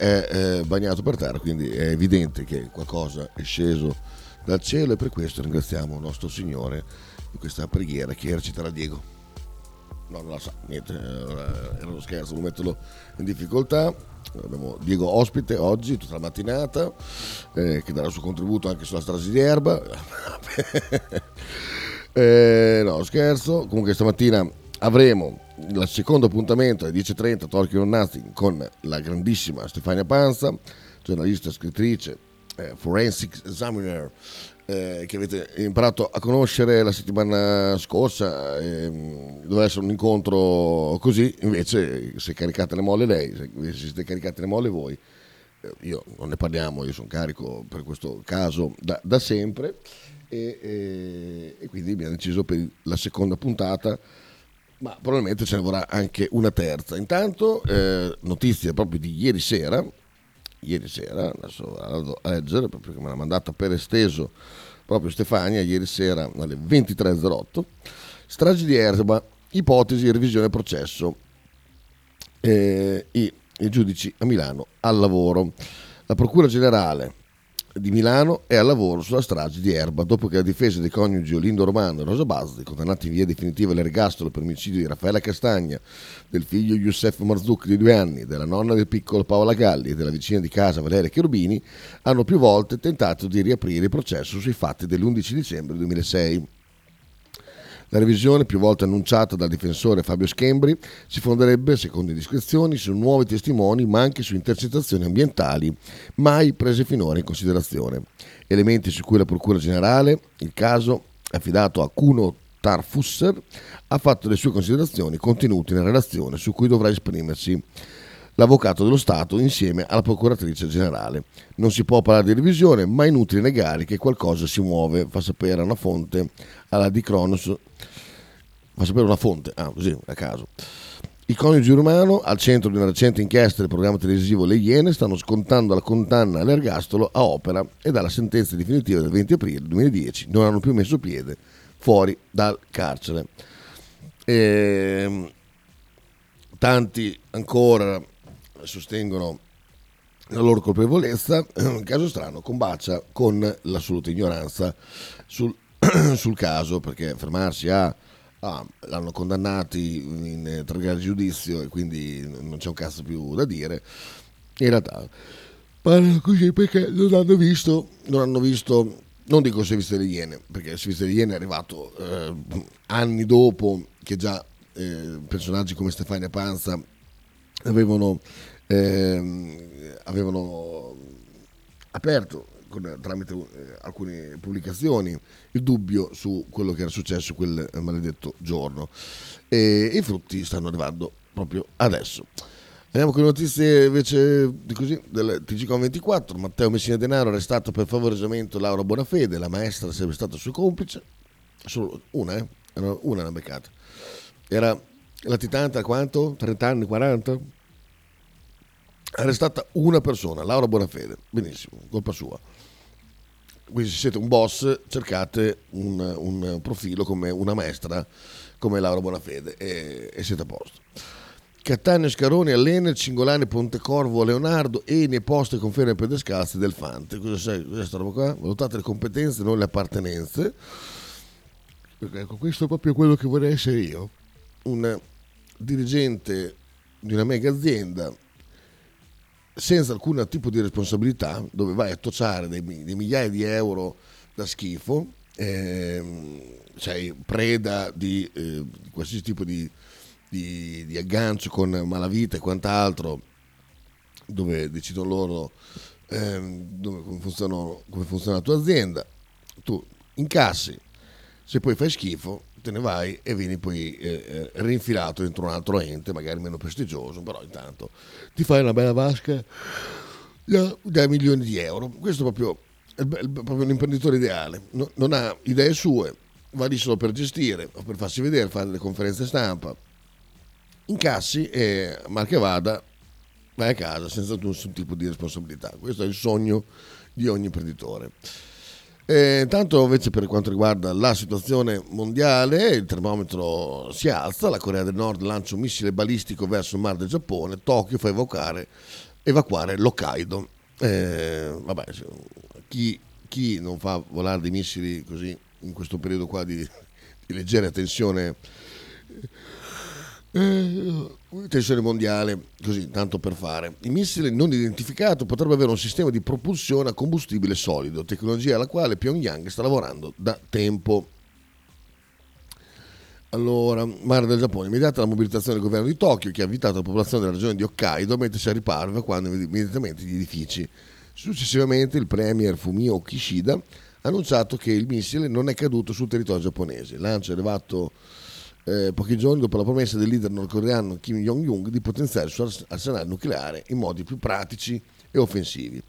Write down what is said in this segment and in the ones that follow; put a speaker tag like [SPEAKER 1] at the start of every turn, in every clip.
[SPEAKER 1] è eh, bagnato per terra, quindi è evidente che qualcosa è sceso dal cielo e per questo ringraziamo il nostro Signore in questa preghiera che reciterà Diego. No, non la sa, niente, era uno scherzo, lo metterlo in difficoltà. Abbiamo Diego ospite oggi, tutta la mattinata, eh, che darà il suo contributo anche sulla strage di erba. eh, no, scherzo. Comunque stamattina avremo il secondo appuntamento alle 10.30 Talking on Nothing con la grandissima Stefania Panza, giornalista, scrittrice, eh, forensic examiner eh, che avete imparato a conoscere la settimana scorsa, eh, doveva essere un incontro così, invece se caricate le molle lei, se siete caricate le molle voi, eh, io non ne parliamo, io sono carico per questo caso da, da sempre e, e, e quindi abbiamo deciso per la seconda puntata ma probabilmente ce ne vorrà anche una terza. Intanto, eh, notizie proprio di ieri sera, ieri sera, adesso vado a leggere, proprio che me l'ha mandata per esteso proprio Stefania, ieri sera alle 23.08, stragi di Erba, ipotesi revisione processo, eh, i, i giudici a Milano al lavoro. La Procura Generale di Milano è al lavoro sulla strage di Erba dopo che la difesa dei coniugi Olindo Romano e Rosa Bazzi, condannati in via definitiva all'ergastolo per omicidio di Raffaella Castagna, del figlio Youssef Marzouk di due anni, della nonna del piccolo Paola Galli e della vicina di casa Valeria Cherubini, hanno più volte tentato di riaprire il processo sui fatti dell'11 dicembre 2006. La revisione, più volte annunciata dal difensore Fabio Schembri, si fonderebbe, secondo indiscrezioni, su nuovi testimoni ma anche su intercettazioni ambientali mai prese finora in considerazione. Elementi su cui la Procura Generale, il caso affidato a Cuno Tarfusser, ha fatto le sue considerazioni contenute nella relazione su cui dovrà esprimersi l'avvocato dello Stato insieme alla procuratrice generale. Non si può parlare di revisione, ma è inutile negare che qualcosa si muove, fa sapere una fonte alla Di Cronos, fa sapere una fonte, ah così a caso. I coniugi Romano, al centro di una recente inchiesta del programma televisivo Le Iene, stanno scontando la condanna all'ergastolo a opera e dalla sentenza definitiva del 20 aprile 2010 non hanno più messo piede fuori dal carcere. E, ehm, tanti ancora sostengono la loro colpevolezza, un caso strano, combacia con l'assoluta ignoranza sul, sul caso, perché fermarsi a ah, l'hanno condannati in tre gradi di giudizio e quindi non c'è un cazzo più da dire. In realtà parlano così perché non hanno visto, non hanno visto, non dico il servizio delle Iene, perché il servizio delle Iene è arrivato eh, anni dopo che già eh, personaggi come Stefania Panza avevano, eh, avevano aperto con, tramite eh, alcune pubblicazioni il dubbio su quello che era successo quel maledetto giorno e i frutti stanno arrivando proprio adesso. Andiamo con le notizie invece di così, del TGCOM 24. Matteo Messina Denaro arrestato per favoreggiamento Laura Bonafede, la maestra sarebbe stata suo complice. Solo una, eh? Una una beccata. Era latitante a quanto? 30 anni, 40? Arrestata una persona, Laura Bonafede. Benissimo, colpa sua. Quindi se siete un boss cercate un, un profilo come una maestra come Laura Bonafede e, e siete a posto. Cattaneo Scaroni, Allene, Cingolani, Pontecorvo, Leonardo, Eni, Poste, Conferme per Descalzi del Fante. Cosa sei? Questa sta roba qua? Valutate le competenze, non le appartenenze. Ecco, questo è proprio quello che vorrei essere io. Un dirigente di una mega azienda senza alcun tipo di responsabilità, dove vai a tocciare dei, dei migliaia di euro da schifo, ehm, sei preda di, eh, di qualsiasi tipo di, di, di, aggancio con malavita e quant'altro, dove decidono loro ehm, dove, come, come funziona la tua azienda, tu incassi, se poi fai schifo te ne vai e vieni poi eh, eh, rinfilato dentro un altro ente, magari meno prestigioso, però intanto ti fai una bella vasca da, da milioni di euro. Questo è proprio, è proprio un imprenditore ideale, no, non ha idee sue, va lì solo per gestire per farsi vedere, fare le conferenze stampa, incassi e mal che vada vai a casa senza nessun tipo di responsabilità. Questo è il sogno di ogni imprenditore. Eh, tanto invece per quanto riguarda la situazione mondiale, il termometro si alza, la Corea del Nord lancia un missile balistico verso il Mar del Giappone, Tokyo fa evocare evacuare l'Hokkaido. Eh, vabbè, chi, chi, non fa volare dei missili così in questo periodo qua di, di leggera tensione, eh, tensione mondiale, così tanto per fare. Il missile non identificato potrebbe avere un sistema di propulsione a combustibile solido, tecnologia alla quale Pyongyang sta lavorando da tempo. Allora, mare del Giappone, immediata la mobilitazione del governo di Tokyo che ha invitato la popolazione della regione di Hokkaido a mettersi a riparo quando immediatamente gli edifici. Successivamente il premier Fumio Kishida ha annunciato che il missile non è caduto sul territorio giapponese. Lancio arrivato eh, pochi giorni dopo la promessa del leader nordcoreano Kim Jong-un di potenziare il suo arsenale nucleare in modi più pratici e offensivi.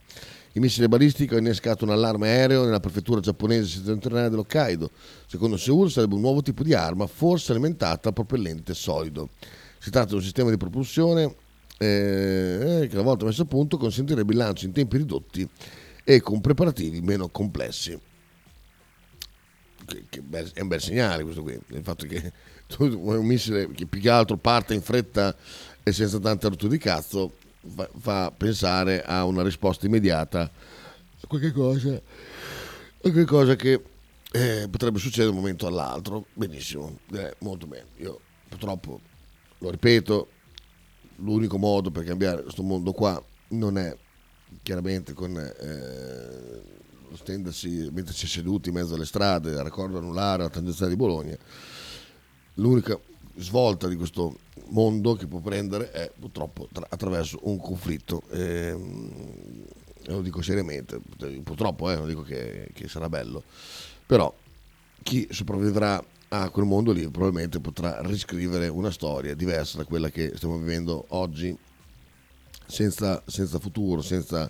[SPEAKER 1] Il missile balistico ha innescato un allarme aereo nella prefettura giapponese settentrionale dell'Hokkaido. Secondo Seoul sarebbe un nuovo tipo di arma, forse alimentata a propellente solido. Si tratta di un sistema di propulsione eh, che una volta messo a punto consentirebbe il lancio in tempi ridotti e con preparativi meno complessi. Che, che è un bel segnale questo qui, il fatto che un missile che più che altro parte in fretta e senza tante rotture di cazzo fa, fa pensare a una risposta immediata a qualche cosa, qualche cosa che eh, potrebbe succedere da un momento all'altro. Benissimo, eh, molto bene. Io purtroppo, lo ripeto, l'unico modo per cambiare questo mondo qua non è chiaramente con eh, stendersi, metterci seduti in mezzo alle strade, a raccordo anulare la tangenziale di Bologna. L'unica svolta di questo mondo che può prendere è purtroppo tra, attraverso un conflitto. E, lo dico seriamente, purtroppo eh, non dico che, che sarà bello, però chi sopravvivrà a quel mondo lì probabilmente potrà riscrivere una storia diversa da quella che stiamo vivendo oggi, senza, senza futuro, senza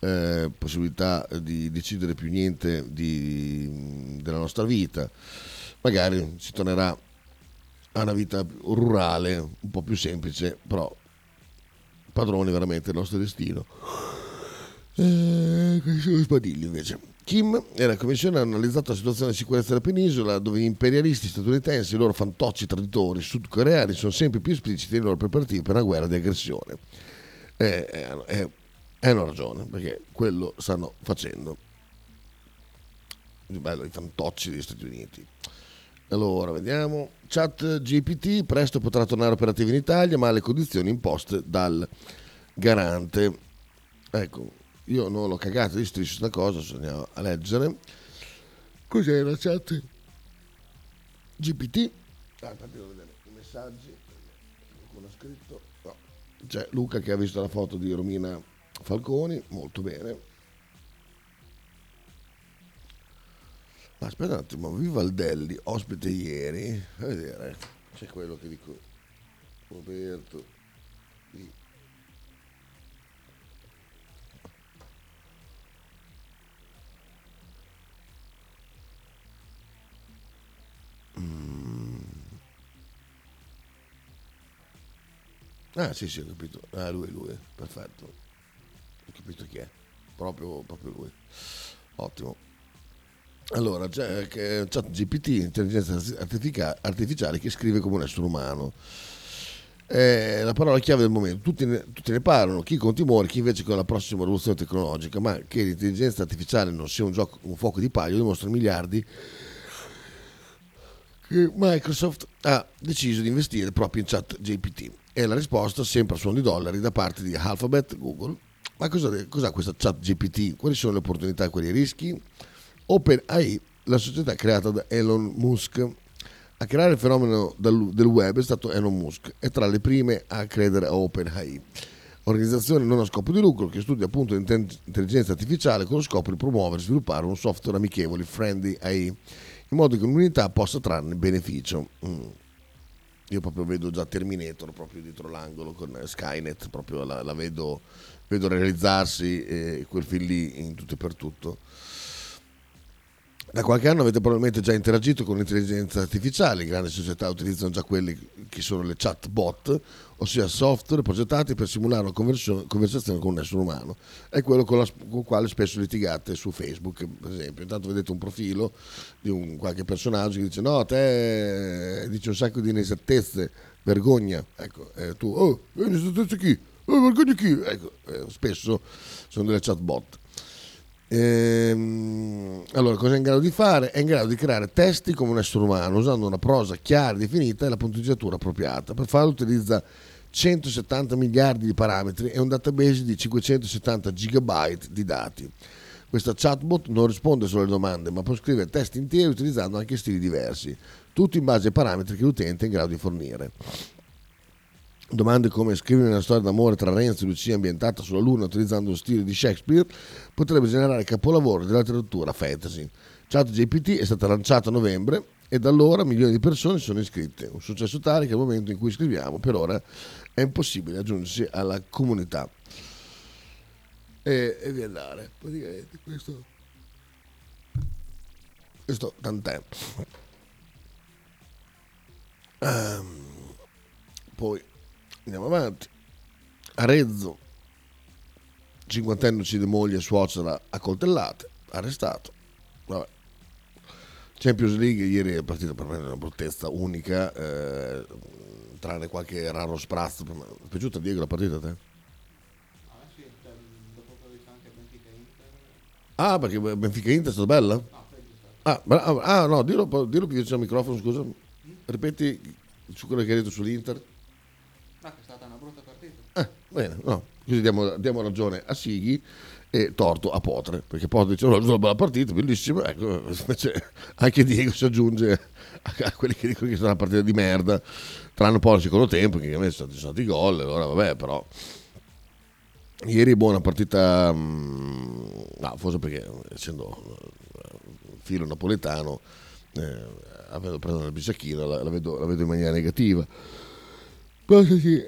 [SPEAKER 1] eh, possibilità di decidere più niente di, della nostra vita. Magari si tornerà a una vita rurale, un po' più semplice, però padroni veramente del nostro destino. Eh, sono invece. Kim e la commissione hanno analizzato la situazione di sicurezza della penisola dove gli imperialisti statunitensi e i loro fantocci traditori sudcoreani sono sempre più espliciti nei loro preparativi per una guerra di aggressione. Eh, eh, eh, hanno ragione perché quello stanno facendo. Bello, i fantocci degli Stati Uniti. Allora, vediamo. Chat GPT presto potrà tornare operativo in Italia, ma alle condizioni imposte dal garante. Ecco, io non l'ho cagato di striscio sta cosa, andiamo a leggere. Cos'è la chat GPT? Ah, infatti devo vedere i messaggi. Qualcuno ha scritto. No. C'è Luca che ha visto la foto di Romina Falconi, molto bene. Aspetta un attimo, Vivaldelli, ospite ieri, a vedere, c'è quello che dico, Roberto, mm. Ah sì sì ho capito, ah lui lui, perfetto, ho capito chi è, proprio, proprio lui, ottimo. Allora, c'è chat GPT, intelligenza artificiale, che scrive come un essere umano. È la parola chiave del momento. Tutti ne, tutti ne, parlano, chi con timore, chi invece con la prossima rivoluzione tecnologica, ma che l'intelligenza artificiale non sia un, gioco, un fuoco di paglio dimostra miliardi che Microsoft ha deciso di investire proprio in chat GPT. E la risposta sempre a suoni di dollari da parte di Alphabet, Google. Ma cosa, ha questa chat GPT? Quali sono le opportunità e quali rischi? OpenAI, la società creata da Elon Musk. A creare il fenomeno del web è stato Elon Musk e tra le prime a credere a OpenAI, organizzazione non a scopo di lucro che studia appunto l'intelligenza artificiale con lo scopo di promuovere e sviluppare un software amichevole, friendly AI, in modo che l'umanità possa trarne beneficio. Mm. Io proprio vedo già Terminator proprio dietro l'angolo con Skynet, proprio la, la vedo, vedo, realizzarsi eh, quel film lì in tutto e per tutto. Da qualche anno avete probabilmente già interagito con l'intelligenza artificiale, le grandi società utilizzano già quelli che sono le chatbot, ossia software progettati per simulare una conversazione con un essere umano. È quello con, il quale spesso litigate su Facebook, per esempio. Intanto vedete un profilo di un qualche personaggio che dice no, te dice un sacco di inesattezze, vergogna. Ecco, eh, tu, oh, inesattezze chi? Oh, vergogna chi? Ecco, eh, spesso sono delle chatbot. Ehm, allora, cosa è in grado di fare? È in grado di creare testi come un essere umano, usando una prosa chiara, definita e la punteggiatura appropriata. Per farlo utilizza 170 miliardi di parametri e un database di 570 gigabyte di dati. Questa chatbot non risponde solo alle domande, ma può scrivere testi interi utilizzando anche stili diversi, tutto in base ai parametri che l'utente è in grado di fornire. Domande come scrivere una storia d'amore tra Renzo e Lucia ambientata sulla Luna utilizzando lo stile di Shakespeare potrebbe generare capolavori della letteratura fantasy. ChatGPT è stata lanciata a novembre e da allora milioni di persone sono iscritte. Un successo tale che al momento in cui scriviamo per ora è impossibile aggiungersi alla comunità. E, e via andare. Praticamente questo, questo tant'è. Um, poi Andiamo avanti. Arezzo, cinquantenne uccide moglie e suocera a coltellate, arrestato. Vabbè. Champions League ieri è partita per me una bruttezza unica, eh, tranne qualche raro sprazzo. Mi è piaciuta Diego la partita a te? Ah, perché Benfica Inter è stata bella? Ah, ah, ah no, dillo, dillo più vicino al microfono, scusa. Ripeti su quello che hai detto sull'Inter.
[SPEAKER 2] Ma che è stata una brutta partita.
[SPEAKER 1] Eh, bene, no. Così diamo, diamo, ragione a Sighi e torto a Potre, perché Potre dice oh, una bella partita, bellissima, ecco, invece anche Diego si aggiunge a, quelli che dicono che stata una partita di merda, tranne un po' al secondo tempo, che invece sono stati gol, allora vabbè, però... Ieri buona partita, mm, no, forse perché essendo eh, filo napoletano, eh, avendo preso nel bisacchino, la, la, vedo, la vedo in maniera negativa Cosa sì,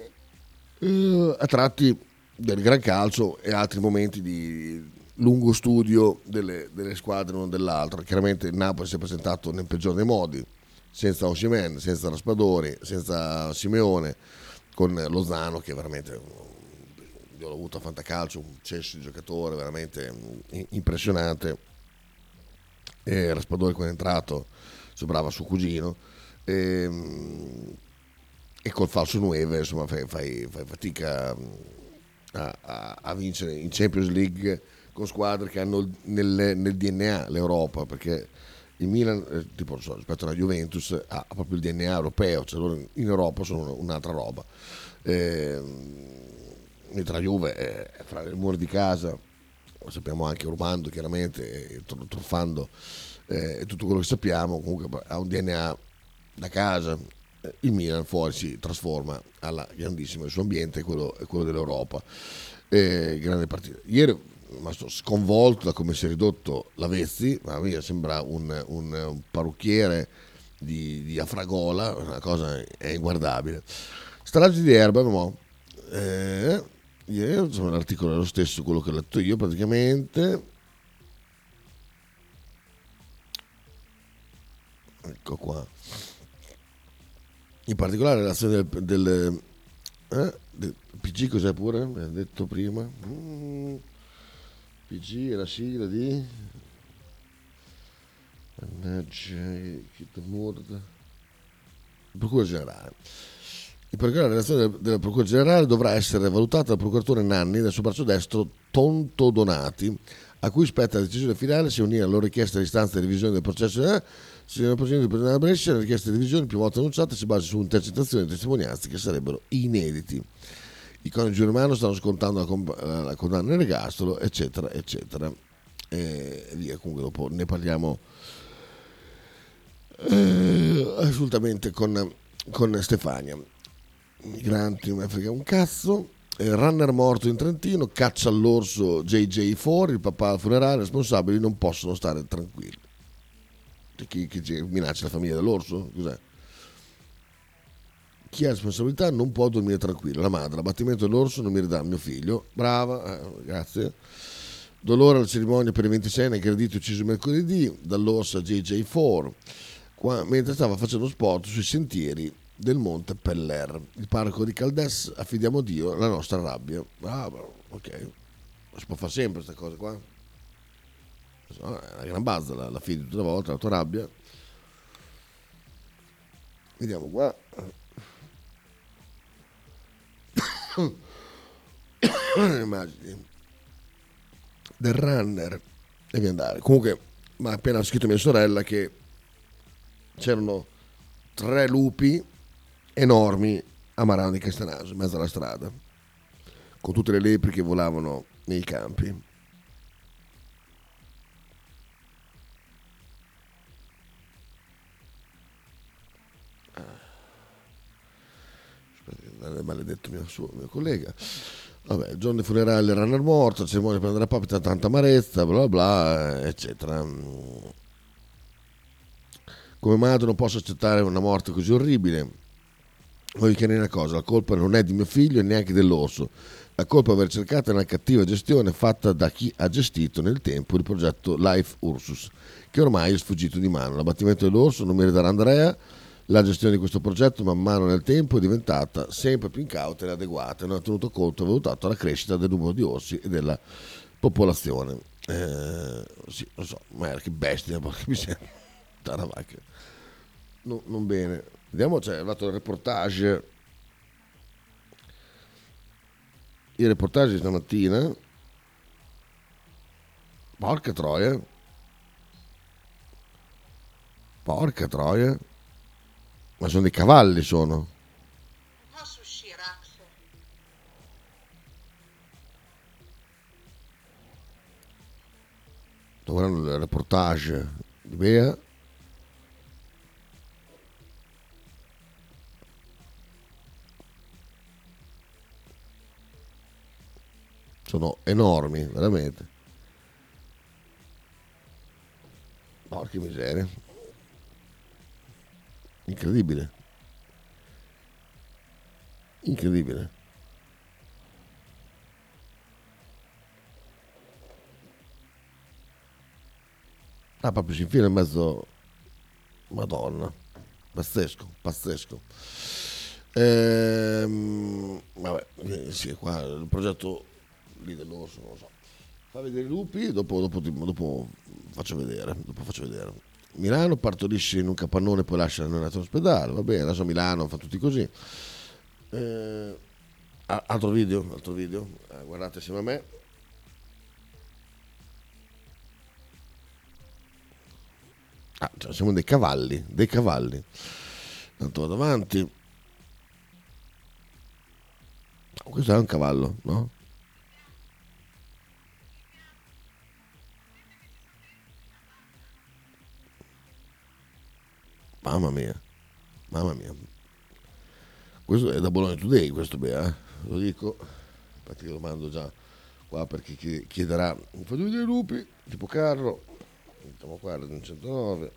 [SPEAKER 1] eh, a tratti del gran calcio e altri momenti di lungo studio delle, delle squadre l'una dell'altra. Chiaramente il Napoli si è presentato nel peggior dei modi, senza Oshimen, senza Raspadori, senza Simeone, con Lozano che veramente io l'ho avuto a Fantacalcio, un cesso di giocatore veramente impressionante. E Raspadori quando è entrato sembrava suo cugino. E, ehm, e col falso 9 insomma fai, fai, fai fatica a, a, a, vincere in Champions League con squadre che hanno nel, nel DNA l'Europa perché il Milan eh, tipo, so, rispetto alla Juventus ha, ha, proprio il DNA europeo cioè loro in Europa sono un'altra roba. Eh, mentre la Juve è fra le mura di casa lo sappiamo anche rubando chiaramente truffando eh, tutto quello che sappiamo comunque ha un DNA da casa il Milan fuori si trasforma alla grandissima, il suo ambiente è quello, quello dell'Europa. Eh, grande partita. Ieri rimasto sconvolto da come si è ridotto l'Avezzi, ma mia sembra un, un, un parrucchiere di, di, Afragola, una cosa è inguardabile. Stragi di erba, no? Eh, ieri, insomma, l'articolo è lo stesso, quello che ho letto io praticamente. Ecco qua in particolare l'azione del, del, eh, del PG cos'è pure? Mi ha detto prima. Mm, PG è la sigla di... Mannaggia, Murd. Procura Generale. In particolare la relazione della Procura Generale dovrà essere valutata dal procuratore Nanni del suo braccio destro Tonto Donati, a cui spetta la decisione finale se unire alla richiesta di istanza di revisione del processo eh, Signor Presidente del Presidente della Brescia, la richiesta di divisione più volte annunciata si basa su intercettazioni e testimonianze che sarebbero inediti. I coniugi romano stanno scontando la, comp- la condanna in ergastolo, eccetera, eccetera. E via, comunque dopo ne parliamo eh, assolutamente con, con Stefania. Migranti non mi frega un cazzo. Eh, runner morto in Trentino, caccia all'orso JJ fuori, il papà al funerale, responsabili non possono stare tranquilli chi, chi minaccia la famiglia dell'orso? Cos'è? Chi ha responsabilità non può dormire tranquillo. La madre, l'abbattimento dell'orso non mi ridà mio figlio. Brava, eh, grazie. Dolore alla cerimonia per i 26 anni, aggredito ucciso mercoledì dall'orsa JJ4 qua, mentre stava facendo sport sui sentieri del monte Peller. Il parco di Caldes, affidiamo a Dio la nostra rabbia. Ah, ok. Si può fare sempre queste cose qua? è una gran bazza la, la fidi tutta la volta, la tua rabbia. Vediamo qua. immagini del runner devi andare comunque mi ha appena scritto mia sorella che c'erano tre lupi enormi a Marano di Castanaso in mezzo alla strada con tutte le lepri che volavano nei campi maledetto mio, suo, mio collega. Vabbè, il giorno dei funerali il runner morto, cerimonia per andare a papita, tanta amarezza, bla bla, eccetera. Come madre non posso accettare una morte così orribile. Voglio chiarire una cosa, la colpa non è di mio figlio e neanche dell'orso. La colpa è aver cercato una cattiva gestione fatta da chi ha gestito nel tempo il progetto Life Ursus, che ormai è sfuggito di mano. L'abbattimento dell'orso non mi ridarà Andrea, la gestione di questo progetto man mano nel tempo è diventata sempre più incauta e adeguata e non ha tenuto conto e valutato la crescita del numero di orsi e della popolazione. Eh, sì, lo so, ma che bestia, porca miseria. Taravacca. No, non bene. Vediamo, c'è arrivato il reportage. Il reportage di stamattina. Porca troia. Porca troia. Ma sono dei cavalli, sono.
[SPEAKER 3] Posso uscire, Axel?
[SPEAKER 1] Sto guardando il reportage di Bea. Sono enormi, veramente. Porca miseria. Incredibile. Incredibile. Ah, proprio si infila in mezzo. Madonna. Pazzesco, pazzesco. Ehm, vabbè, eh, sì, qua il progetto lì dell'orso, non lo so. Fa vedere i lupi, dopo, dopo, dopo faccio vedere. Dopo faccio vedere. Milano partorisce in un capannone e poi lascia la neonata all'ospedale, va bene, adesso Milano fa tutti così. Eh, altro video, altro video, eh, guardate insieme a me. Ah, cioè siamo dei cavalli, dei cavalli. Tanto vado avanti. Questo è un cavallo, no? Mamma mia, mamma mia. Questo è da Bologna Today, questo Bea, eh? lo dico, infatti lo mando già qua per chi chiederà, fate vedere i lupi, tipo carro, mettiamo qua, un 109,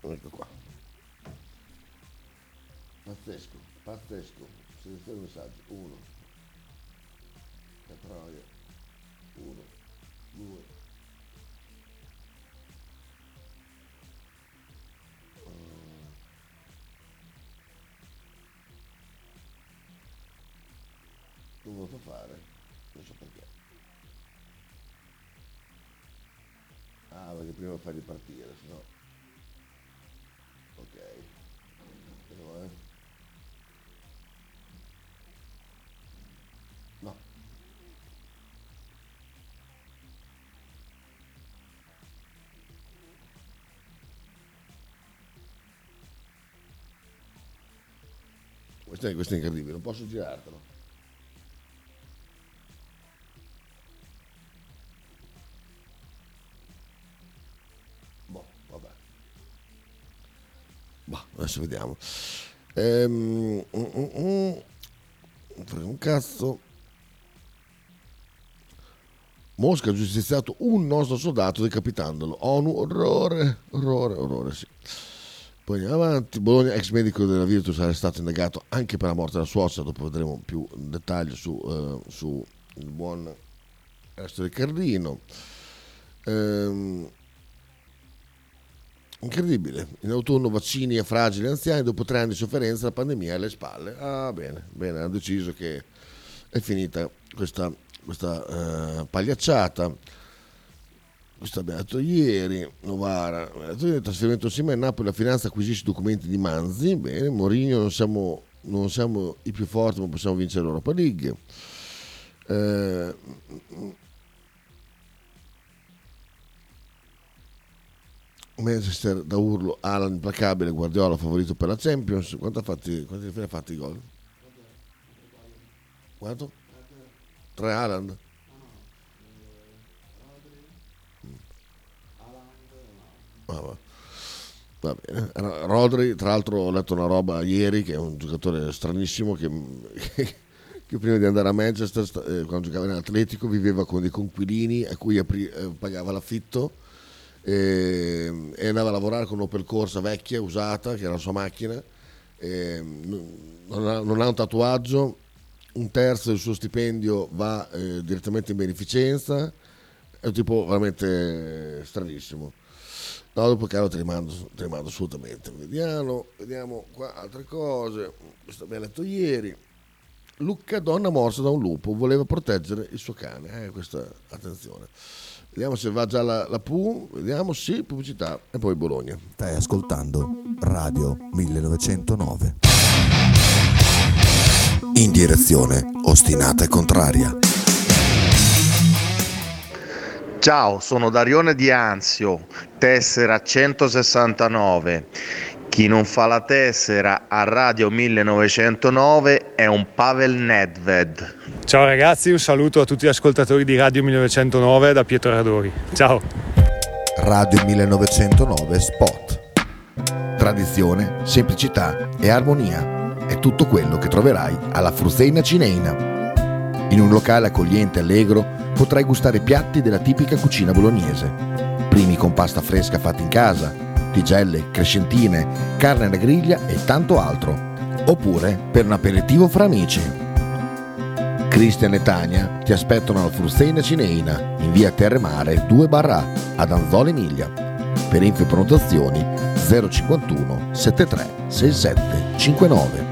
[SPEAKER 1] ecco qua. Pazzesco, pazzesco, selezione messaggi, uno, catroia, uno, due, so fare, non so perché. Ah, perché prima fai ripartire, se. Ok. Però, eh. No. Questo è, questo è incredibile, non posso girartelo. Adesso vediamo. Ehm, mm, mm, mm. un cazzo. Mosca ha giustiziato un nostro soldato decapitandolo. ONU, orrore, orrore, orrore, sì. Poi andiamo avanti. Bologna, ex medico della Virtus, è stato indagato anche per la morte della suocera. Dopo vedremo più dettagli su, uh, su il buon resto del Cardino. Ehm, Incredibile. In autunno vaccini a fragili anziani, dopo tre anni di sofferenza la pandemia alle spalle. Ah, bene, bene, hanno deciso che è finita questa, questa uh, pagliacciata. Questo abbiamo detto ieri, Novara, il trasferimento insieme a Napoli, la finanza acquisisce documenti di Manzi, bene, Mourinho non siamo
[SPEAKER 2] non siamo i più forti ma possiamo vincere l'Europa League. Eh, Manchester da urlo, Alan implacabile, Guardiola favorito per la Champions. Quanto ha fatti, quanti ha fatti i gol? Quanto? Tre Alan? Ah, va bene. Rodri, tra l'altro ho letto una roba ieri che è un giocatore stranissimo che, che prima di andare a Manchester, eh, quando giocava in Atletico, viveva con dei conquilini a cui apri, eh, pagava l'affitto e, e, andava a lavorare con un'Opel Corsa vecchia, usata, che era la sua macchina. Non ha, non, ha, un tatuaggio, un terzo del suo stipendio va eh, direttamente in beneficenza, è un tipo veramente stranissimo. No, dopo caro te li mando, te assolutamente. Vediamo, vediamo qua altre cose. Questo abbiamo letto ieri. Lucca, donna morsa da un lupo, voleva proteggere il suo cane. Eh, questa attenzione. Vediamo se va già la, la PU. Vediamo, sì, pubblicità. E poi Bologna.
[SPEAKER 1] Stai ascoltando Radio 1909. In direzione ostinata e contraria.
[SPEAKER 4] Ciao, sono Darione di Anzio, tessera 169. Chi non fa la tessera a Radio 1909 è un Pavel Nedved.
[SPEAKER 5] Ciao ragazzi, un saluto a tutti gli ascoltatori di Radio 1909 da Pietro Radori. Ciao.
[SPEAKER 1] Radio 1909 Spot. Tradizione, semplicità e armonia è tutto quello che troverai alla Fruzeina Cineina. In un locale accogliente e allegro potrai gustare piatti della tipica cucina bolognese. Primi con pasta fresca fatta in casa, tigelle, crescentine, carne alla griglia e tanto altro. Oppure per un aperitivo fra amici. Cristian e Tania ti aspettano alla Frusteina Cineina in via Terremare 2 barra ad Anzola Emilia. Per info e prenotazioni 051 73 67 59.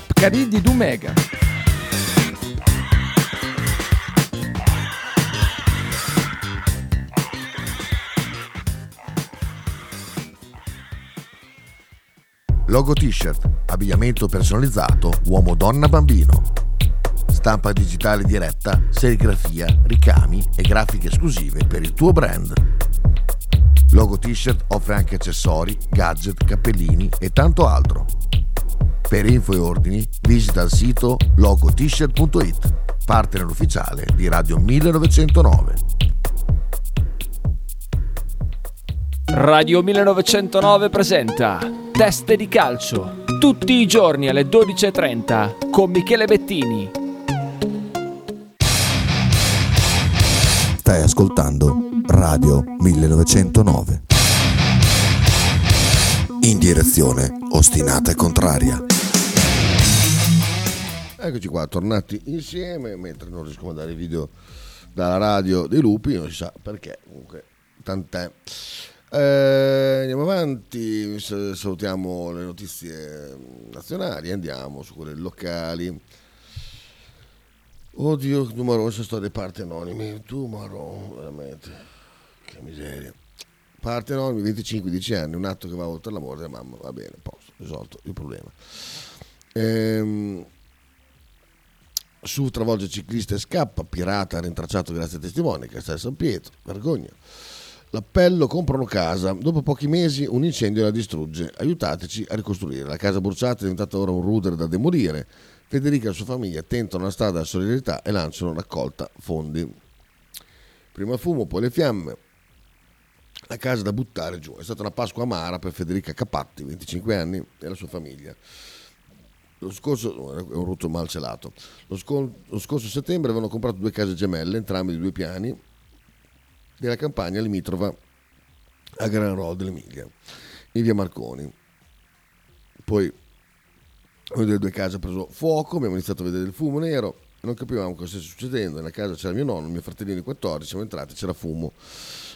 [SPEAKER 6] Pcarì di Dumegar.
[SPEAKER 1] Logo t-shirt, abbigliamento personalizzato uomo, donna, bambino. Stampa digitale diretta, serigrafia, ricami e grafiche esclusive per il tuo brand. Logo t-shirt offre anche accessori, gadget, cappellini e tanto altro. Per info e ordini visita il sito logotshirt.it, partner ufficiale di Radio 1909.
[SPEAKER 7] Radio 1909 presenta Teste di calcio, tutti i giorni alle 12.30 con Michele Bettini.
[SPEAKER 1] Stai ascoltando Radio 1909. In direzione ostinata e contraria. Eccoci qua, tornati insieme, mentre non riesco a mandare i video dalla radio dei lupi, non si sa perché, comunque, tant'è. Eh, andiamo avanti, salutiamo le notizie nazionali, andiamo su quelle locali. Oddio, numerose storie parti anonimi, tu Marò, veramente, che miseria. Parte anonimi, 25-10 anni, un atto che va oltre la morte della mamma, va bene, posto, risolto il problema. Ehm, su travolge ciclista e scappa, pirata rintracciato grazie a testimoni, Castel San Pietro, vergogna. L'appello comprano casa, dopo pochi mesi un incendio la distrugge, aiutateci a ricostruire. La casa bruciata è diventata ora un ruder da demolire. Federica e la sua famiglia tentano la strada della solidarietà e lanciano raccolta fondi. Prima fumo, poi le fiamme, la casa da buttare giù. È stata una Pasqua amara per Federica Capatti, 25 anni, e la sua famiglia. Lo scorso, è un rutto mal celato. Lo, scol- lo scorso settembre avevano comprato due case gemelle, entrambe di due piani, della campagna limitrofa a Gran Rol dell'Emilia, in via Marconi. Poi una delle due case ha preso fuoco, abbiamo iniziato a vedere il fumo nero, non capivamo cosa stesse succedendo. Nella casa c'era mio nonno, mio fratellino di 14, siamo entrati, c'era fumo.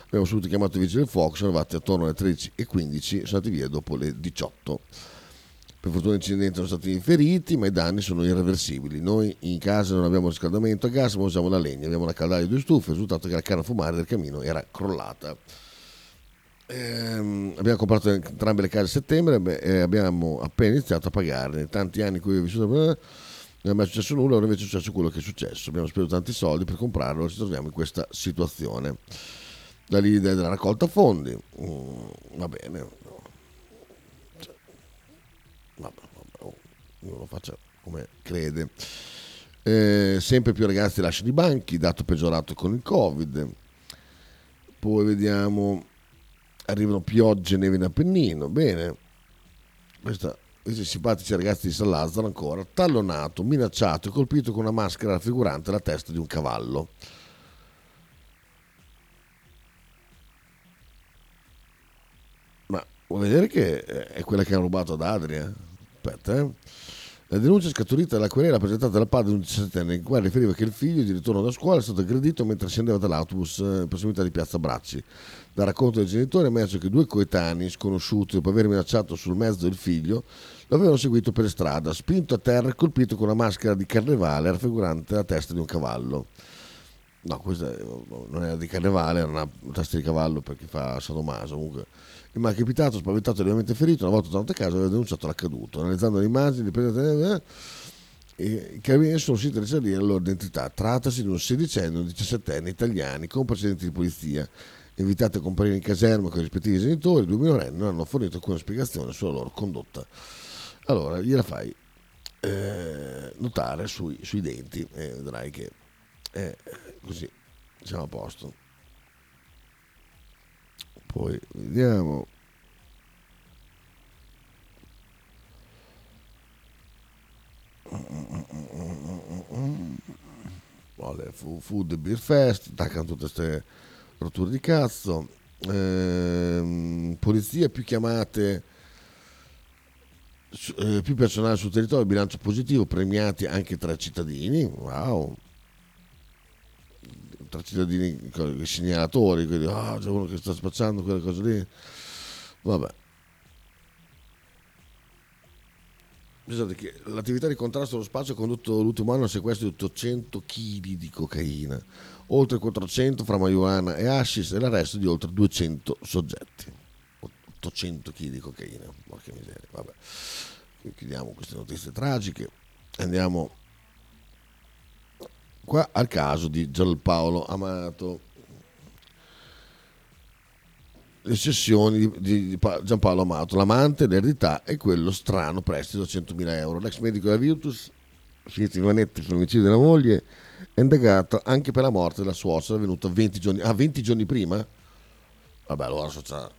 [SPEAKER 1] Abbiamo subito chiamato i vigili del fuoco, sono arrivati attorno alle 13.15, sono andati via dopo le 18. Per fortuna l'incidente non sono stati feriti, ma i danni sono irreversibili. Noi in casa non abbiamo riscaldamento a gas, ma usiamo la legna. Abbiamo una caldaia di due stufe, il risultato è che la canna fumare del camino era crollata. Ehm, abbiamo comprato entrambe le case a settembre e abbiamo appena iniziato a pagare. Nei tanti anni in cui ho vissuto eh, non è mai successo nulla, ora invece è successo quello che è successo. Abbiamo speso tanti soldi per comprarlo e ci troviamo in questa situazione. Da lì della raccolta fondi. Mm, va bene. Vabbè, vabbè, oh, ognuno faccia come crede. Eh, sempre più ragazzi lasciano i banchi, dato peggiorato con il Covid. Poi vediamo, arrivano piogge e neve in Appennino. Bene, questa, questi simpatici ragazzi di San Lazzaro ancora, tallonato, minacciato e colpito con una maschera raffigurante la testa di un cavallo. Ma vuoi vedere che è quella che ha rubato ad Adria? Aspetta, eh. La denuncia è scaturita dalla querela presentata dal padre di un 17enne, in cui riferiva che il figlio di ritorno da scuola è stato aggredito mentre scendeva dall'autobus eh, in prossimità di Piazza Bracci. Dal racconto del genitore è emerso che due coetanei sconosciuti, dopo aver minacciato sul mezzo del figlio, lo avevano seguito per strada, spinto a terra e colpito con una maschera di carnevale raffigurante la testa di un cavallo. No, questa non era di carnevale, era una testa di cavallo perché fa sadomaso. Comunque, il malcapitato, spaventato e lievemente ferito, una volta tornato a casa, aveva denunciato l'accaduto. Analizzando le immagini, eh, eh, i carabinieri sono riusciti a risalire la loro identità. Trattasi di un sedicenne e un diciassettenne italiani con precedenti di polizia. Invitati a comparire in caserma con i rispettivi genitori, i due minorenni non hanno fornito alcuna spiegazione sulla loro condotta. Allora, gliela fai eh, notare sui, sui denti e vedrai che è così siamo a posto. Poi vediamo. Vale, Food Beer Fest, attaccano tutte queste rotture di cazzo. Ehm, polizia più chiamate, eh, più personale sul territorio, bilancio positivo, premiati anche tra cittadini. Wow, tra cittadini segnalatori, quindi ah, c'è uno che sta spacciando quelle cose lì. Vabbè. Pensate che l'attività di contrasto allo spazio ha condotto l'ultimo anno al sequestro di 800 kg di cocaina, oltre 400 fra marijuana e hashish e l'arresto di oltre 200 soggetti. 800 kg di cocaina, porca miseria, vabbè. Chiudiamo queste notizie tragiche. Andiamo qua al caso di Gianpaolo Amato. Le sessioni di, di- di Pa- Giampaolo Amato, l'amante, l'eredità e quello strano prestito da 100.000 euro. L'ex medico della Virtus, finito in manetti sull'omicidio della moglie, è indagato anche per la morte della suocera avvenuta 20 giorni, ah, 20 giorni prima? Vabbè, allora so già.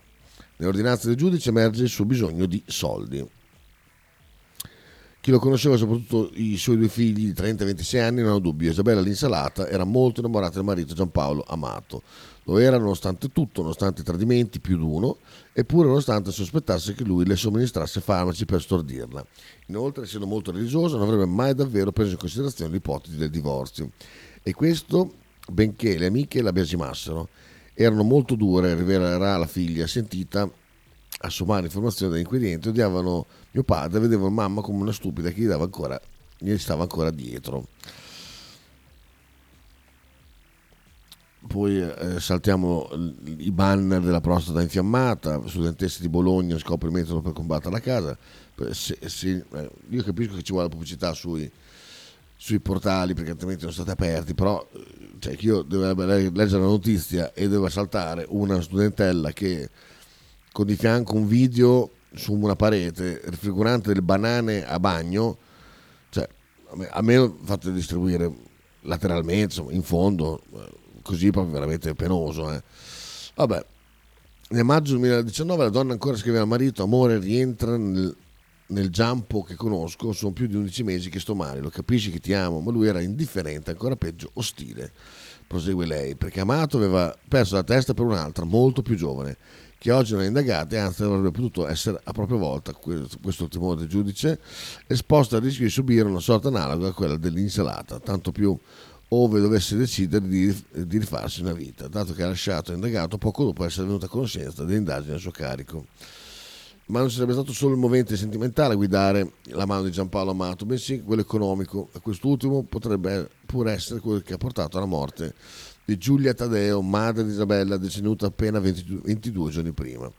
[SPEAKER 1] Nelle ordinanze del giudice emerge il suo bisogno di soldi. Chi lo conosceva, soprattutto i suoi due figli di 30 e 26 anni, non ho dubbio. Isabella l'insalata era molto innamorata del marito Giampaolo Amato. Lo era nonostante tutto, nonostante i tradimenti più d'uno, eppure nonostante sospettasse che lui le somministrasse farmaci per stordirla. Inoltre, essendo molto religioso, non avrebbe mai davvero preso in considerazione l'ipotesi del divorzio. E questo, benché le amiche la biasimassero, erano molto dure, rivelerà la figlia sentita a sommare informazioni dall'inquirente, odiavano mio padre, vedevano mamma come una stupida che gli, ancora, gli stava ancora dietro. Poi eh, saltiamo i banner della prostata infiammata, studentesse di Bologna scopre il metodo per combattere la casa. Se, se, eh, io capisco che ci vuole pubblicità sui, sui portali perché altrimenti non state aperti, però cioè, io devo leggere la notizia e devo saltare una studentella che con di fianco un video su una parete raffigurante delle banane a bagno, cioè a me fate distribuire lateralmente, insomma, in fondo, così proprio veramente penoso. Eh. Vabbè, nel maggio 2019 la donna ancora scrive al marito, amore rientra nel, nel giampo che conosco, sono più di 11 mesi che sto male, lo capisci che ti amo, ma lui era indifferente, ancora peggio, ostile. Prosegue lei, perché Amato aveva perso la testa per un'altra, molto più giovane che oggi non è indagata e anzi avrebbe potuto essere a propria volta, questo timore del giudice, esposta al rischio di subire una sorta analoga a quella dell'insalata, tanto più ove dovesse decidere di, di rifarsi una vita, dato che ha lasciato indagato poco dopo essere venuta a conoscenza delle indagini a suo carico. Ma non sarebbe stato solo il movente sentimentale a guidare la mano di Giampaolo Amato, bensì quello economico, e quest'ultimo potrebbe pur essere quello che ha portato alla morte di Giulia Tadeo, madre di Isabella, deceduta appena 22, 22 giorni prima.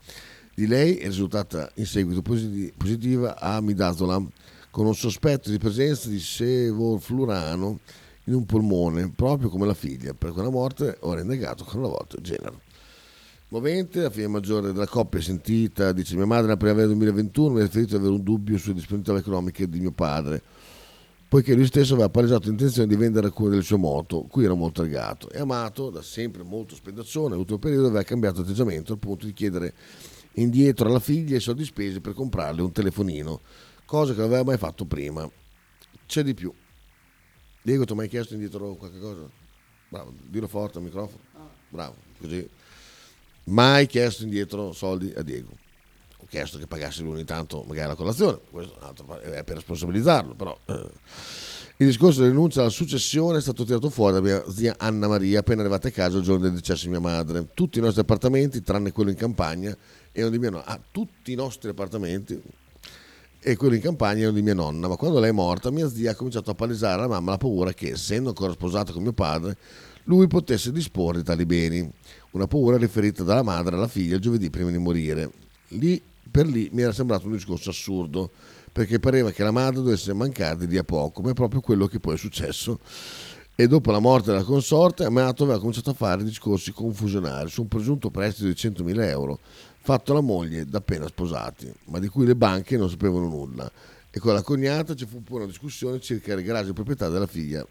[SPEAKER 1] Di lei è risultata in seguito positiva a midazolam con un sospetto di presenza di sevoflurano in un polmone, proprio come la figlia. Per quella morte ora indagato con la volta Genaro. Movente, la figlia maggiore della coppia sentita, dice mia madre nella primavera 2021 mi ha riferito di avere un dubbio sulle disponibilità economiche di mio padre poiché lui stesso aveva palesato l'intenzione di vendere alcune delle sue moto, cui era molto legato. E amato, da sempre molto spendaccione, nell'ultimo periodo aveva cambiato atteggiamento al punto di chiedere indietro alla figlia i soldi spesi per comprarle un telefonino, cosa che non aveva mai fatto prima. C'è di più. Diego, ti hai mai chiesto indietro qualche cosa? Bravo, dillo forte al microfono. Bravo, così. Mai chiesto indietro soldi a Diego chiesto che pagasse lui ogni tanto magari la colazione, questo è per responsabilizzarlo, però... Eh. Il discorso di rinuncia alla successione è stato tirato fuori da mia zia Anna Maria appena arrivata a casa il giorno del decesso di mia madre. Tutti i nostri appartamenti, tranne quello in campagna, erano di mia nonna. Ah, tutti i nostri appartamenti e quello in campagna erano di mia nonna. Ma quando lei è morta, mia zia ha cominciato a palesare alla mamma la paura che, essendo ancora sposata con mio padre, lui potesse disporre di tali beni. Una paura riferita dalla madre alla figlia il giovedì prima di morire. Lì per lì mi era sembrato un discorso assurdo, perché pareva che la madre dovesse mancare di a poco, ma è proprio quello che poi è successo. E dopo la morte della consorte, Amato aveva cominciato a fare discorsi confusionari su un presunto prestito di 100.000 euro fatto alla moglie da appena sposati, ma di cui le banche non sapevano nulla. E con la cognata ci fu pure una discussione circa il garage di proprietà della figlia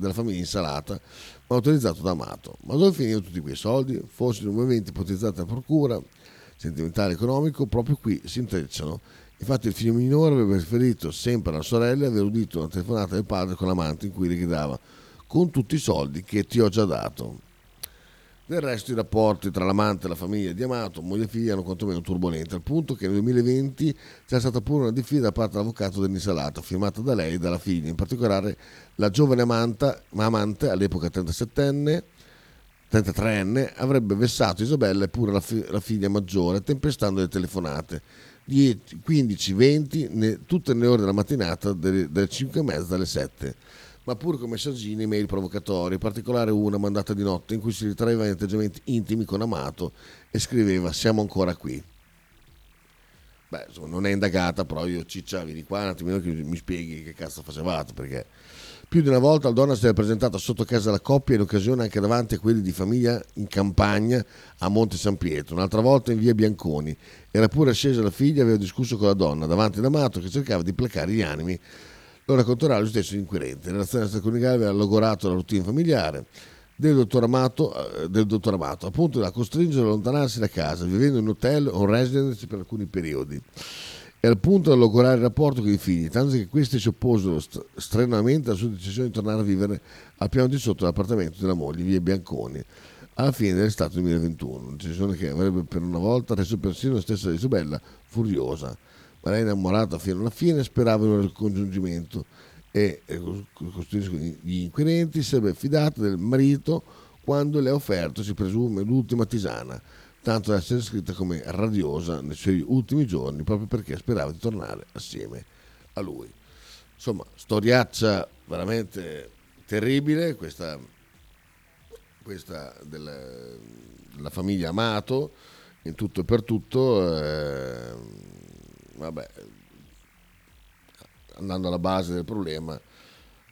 [SPEAKER 1] della famiglia Insalata, ma autorizzato da Amato. Ma dove finivano tutti quei soldi? Forse in un momento ipotizzati dalla procura, sentimentale economico, proprio qui si intrecciano. Infatti il figlio minore aveva riferito sempre alla sorella aver udito una telefonata del padre con l'amante in cui le chiedeva con tutti i soldi che ti ho già dato. Del resto i rapporti tra l'amante e la famiglia di Amato, moglie e figlia, erano quantomeno turbolenti, al punto che nel 2020 c'è stata pure una diffida da parte dell'avvocato dell'Insalata, firmata da lei e dalla figlia, in particolare la giovane amante, amante all'epoca 37enne, 33enne, avrebbe vessato Isabella e pure la, fi- la figlia maggiore, tempestando le telefonate. 10, 15, 20, ne, tutte le ore della mattinata, dalle, dalle 5 e mezza alle 7 ma pure con messaggini e mail provocatori, in particolare una mandata di notte in cui si ritraeva in atteggiamenti intimi con Amato e scriveva siamo ancora qui. Beh, insomma, non è indagata, però io ciccia, vieni qua un attimino che mi spieghi che cazzo facevate, perché più di una volta la donna si era presentata sotto casa della coppia in occasione anche davanti a quelli di famiglia in campagna a Monte San Pietro, un'altra volta in via Bianconi. Era pure scesa la figlia e aveva discusso con la donna davanti ad Amato che cercava di placare gli animi. Lo racconterà lo stesso inquirente. La relazione extraconiugale aveva logorato la routine familiare del dottor, Amato, eh, del dottor Amato, appunto da costringere a allontanarsi da casa, vivendo in hotel o residence per alcuni periodi e al punto da logorare il rapporto con i figli, tanto che questi si opposero st- strenuamente alla sua decisione di tornare a vivere al piano di sotto dell'appartamento della moglie, via Bianconi. alla fine dell'estate 2021. Una decisione che avrebbe per una volta reso persino la stessa Isabella furiosa, ma lei innamorata fino alla fine sperava un ricongiungimento e costruiscono gli inquirenti si sarebbe fidata del marito quando le ha offerto, si presume, l'ultima tisana, tanto da essere scritta come radiosa nei suoi ultimi giorni, proprio perché sperava di tornare assieme a lui. Insomma, storiaccia veramente terribile, questa, questa della, della famiglia Amato, in tutto e per tutto. Eh, vabbè, andando alla base del problema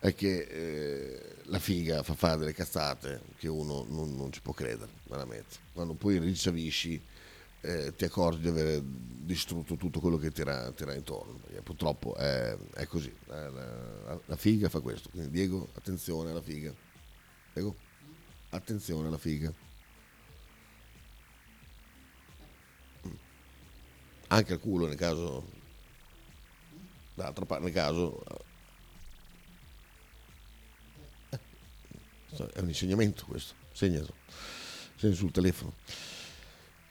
[SPEAKER 1] è che eh, la figa fa fare delle cazzate che uno non, non ci può credere, veramente. Quando poi ricevisci eh, ti accorgi di aver distrutto tutto quello che ti era, ti era intorno. Perché purtroppo è, è così. La, la, la, figa fa questo. Quindi Diego, attenzione alla figa. Diego, attenzione alla figa. Mm. Anche al culo nel caso d'altra parte nel caso eh, è un insegnamento questo segnalo segna sul telefono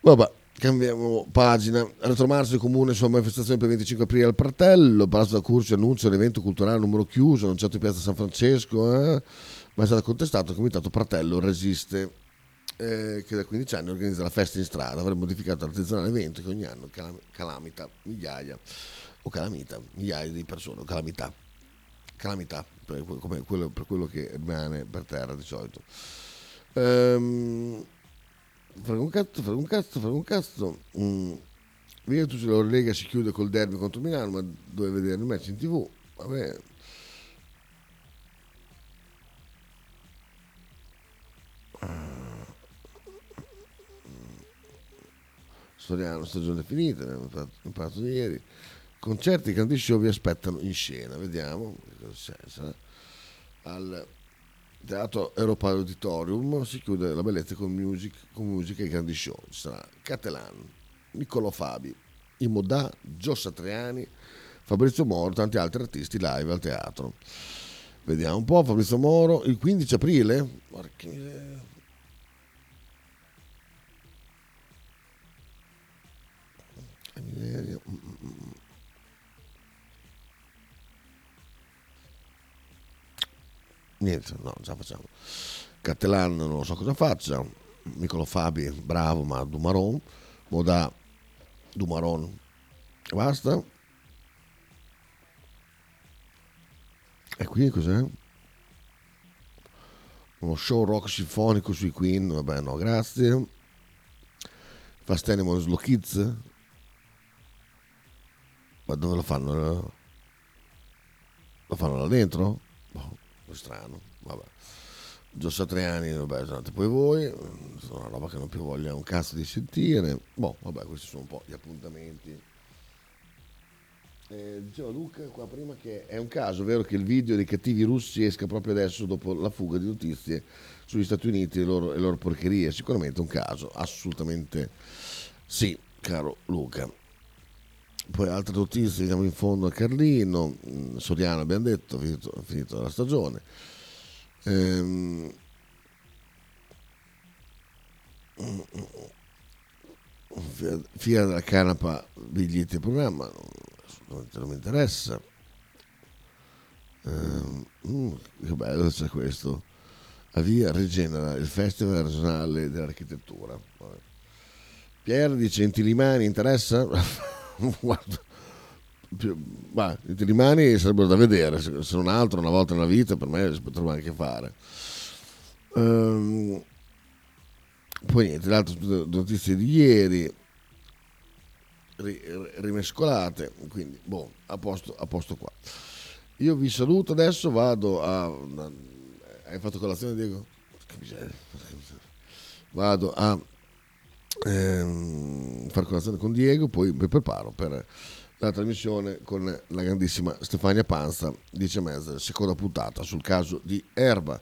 [SPEAKER 1] vabbè cambiamo pagina retromarzo comune sulla manifestazione per il 25 aprile al Pratello Palazzo da Curcio annuncia l'evento culturale numero chiuso annunciato in piazza San Francesco eh? ma è stato contestato il comitato Pratello resiste eh, che da 15 anni organizza la festa in strada avrebbe modificato l'artigianale evento che ogni anno calamita migliaia o calamita, migliaia di persone, o calamità, calamità per, quello, per quello che rimane per terra di solito. Ehm, frega un cazzo, frega un cazzo, frega un cazzo. Mm. Virtus la Lega si chiude col derby contro Milano, ma dove vedere il match in tv? Vabbè. Storiano, stagione finita, abbiamo parlato ieri. Concerti grandi show vi aspettano in scena, vediamo Al Teatro Europa Auditorium si chiude la bellezza con, music, con musica e grandi show. Ci sarà Catelan, Niccolò Fabi, Imodà, Gio Satriani, Fabrizio Moro, tanti altri artisti live al teatro. Vediamo un po', Fabrizio Moro, il 15 aprile. Porca miseria. Niente, no, già facciamo. Cattelan non so cosa faccia, Nicolo Fabi, bravo, ma Dumaron, Moda, Dumaron, basta. E qui cos'è? Uno show rock sinfonico sui Queen, vabbè no, grazie. Fast Animals Slow Kids. Ma dove lo fanno? Lo fanno là dentro? Boh strano, vabbè. Gio Satriani, vabbè, esatto, poi voi, è una roba che non più voglia un cazzo di sentire. Boh, vabbè, questi sono un po' gli appuntamenti. Eh, diceva Luca qua prima che è un caso, vero che il video dei cattivi russi esca proprio adesso dopo la fuga di notizie sugli Stati Uniti e le loro, le loro porcherie? Sicuramente un caso, assolutamente sì, caro Luca. Poi altre notizie, andiamo in fondo a Carlino, mm, Soriano abbiamo detto, finito, finito la stagione. Ehm, Fia della canapa, biglietti e programma, assolutamente non mi interessa. Ehm, mm, che bello c'è questo. Avvia Regenera, il Festival regionale dell'architettura. Pier dice Intilimani interessa? guarda, ma, i rimani sarebbero da vedere, se, non altro una volta nella vita per me si potrebbe anche fare. Um, poi niente, le altre notizie di ieri rimescolate, quindi boh, a posto, a posto qua. Io vi saluto adesso, vado a... Hai fatto colazione Diego? Che miseria. Vado a ehm, fare colazione con Diego, poi mi preparo per la trasmissione con la grandissima Stefania Panza, 10 e mezza, seconda puntata sul caso di Erba.